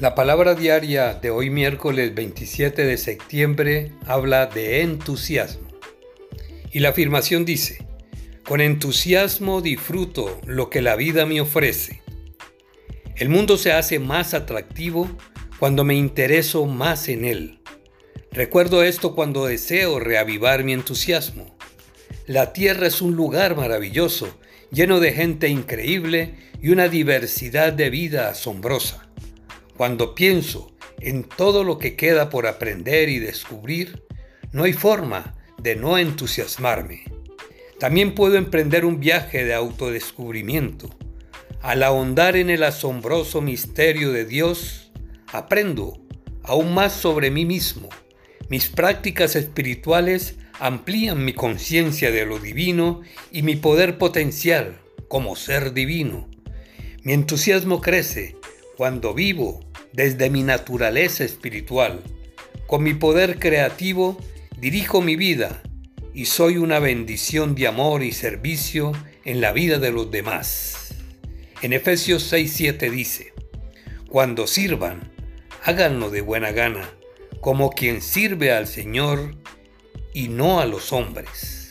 La palabra diaria de hoy miércoles 27 de septiembre habla de entusiasmo. Y la afirmación dice, con entusiasmo disfruto lo que la vida me ofrece. El mundo se hace más atractivo cuando me intereso más en él. Recuerdo esto cuando deseo reavivar mi entusiasmo. La tierra es un lugar maravilloso, lleno de gente increíble y una diversidad de vida asombrosa. Cuando pienso en todo lo que queda por aprender y descubrir, no hay forma de no entusiasmarme. También puedo emprender un viaje de autodescubrimiento. Al ahondar en el asombroso misterio de Dios, aprendo aún más sobre mí mismo. Mis prácticas espirituales amplían mi conciencia de lo divino y mi poder potencial como ser divino. Mi entusiasmo crece cuando vivo desde mi naturaleza espiritual. Con mi poder creativo dirijo mi vida y soy una bendición de amor y servicio en la vida de los demás. En Efesios 6:7 dice, Cuando sirvan, háganlo de buena gana, como quien sirve al Señor y no a los hombres.